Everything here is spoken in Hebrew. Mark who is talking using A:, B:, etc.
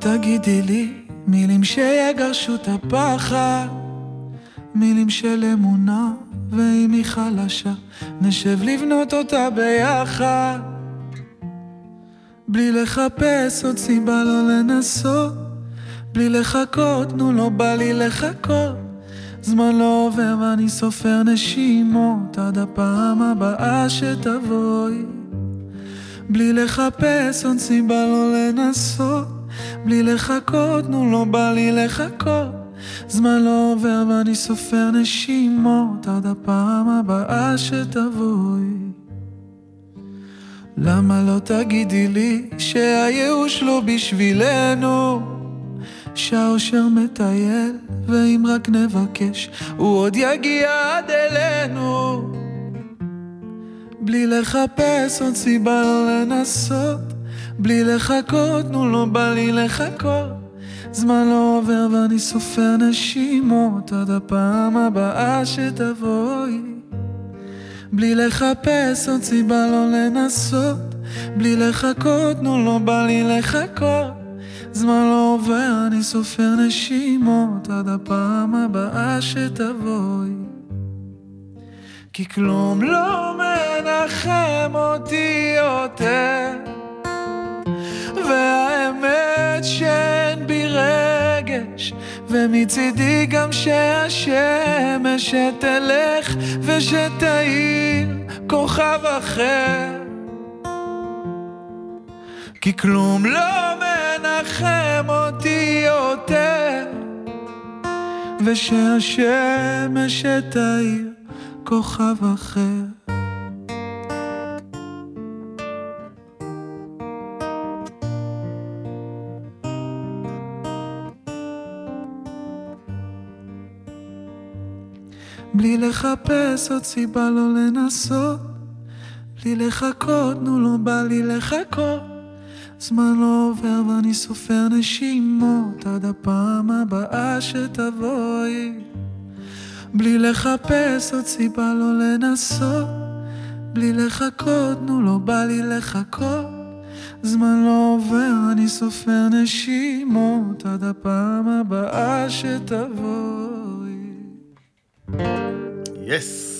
A: תגידי לי מילים שיגרשו את הפחד, מילים של אמונה, ואם היא חלשה, נשב לבנות אותה ביחד. בלי לחפש עוד סיבה לא לנסות, בלי לחכות, נו לא בא לי לחכות. זמן לא עובר ואני סופר נשימות עד הפעם הבאה שתבואי. בלי לחפש עוד סיבה לא לנסות, בלי לחכות, נו לא בא לי לחכות. זמן לא עובר ואני סופר נשימות עד הפעם הבאה שתבואי. למה לא תגידי לי שהייאוש לא בשבילנו? שהאושר מטייל, ואם רק נבקש, הוא עוד יגיע עד אלינו. בלי לחפש עוד סיבה לא לנסות, בלי לחכות, נו לא בא לי לחכות. זמן לא עובר ואני סופר נשימות עד הפעם הבאה שתבואי. בלי לחפש עוד סיבה לא לנסות, בלי לחכות, נו לא בא לי לחכות. זמן לא עובר, אני סופר נשימות עד הפעם הבאה שתבואי. כי כלום לא מנחם אותי יותר, והאמת שאין בי רגש, ומצידי גם שהשמש שתלך ושתאיר כוכב אחר. כי כלום לא מנחם אותי יותר, ושהשמש תאיר כוכב אחר. בלי לחפש עוד סיבה לא לנסות, בלי לחכות, נו לא בא לי לחכות. זמן לא עובר ואני סופר נשימות עד הפעם הבאה שתבואי. בלי לחפש עוד סיבה לא לנסות, בלי לחכות, נו לא בא לי לחכות. זמן לא עובר, אני סופר נשימות עד הפעם הבאה שתבואי.
B: יס.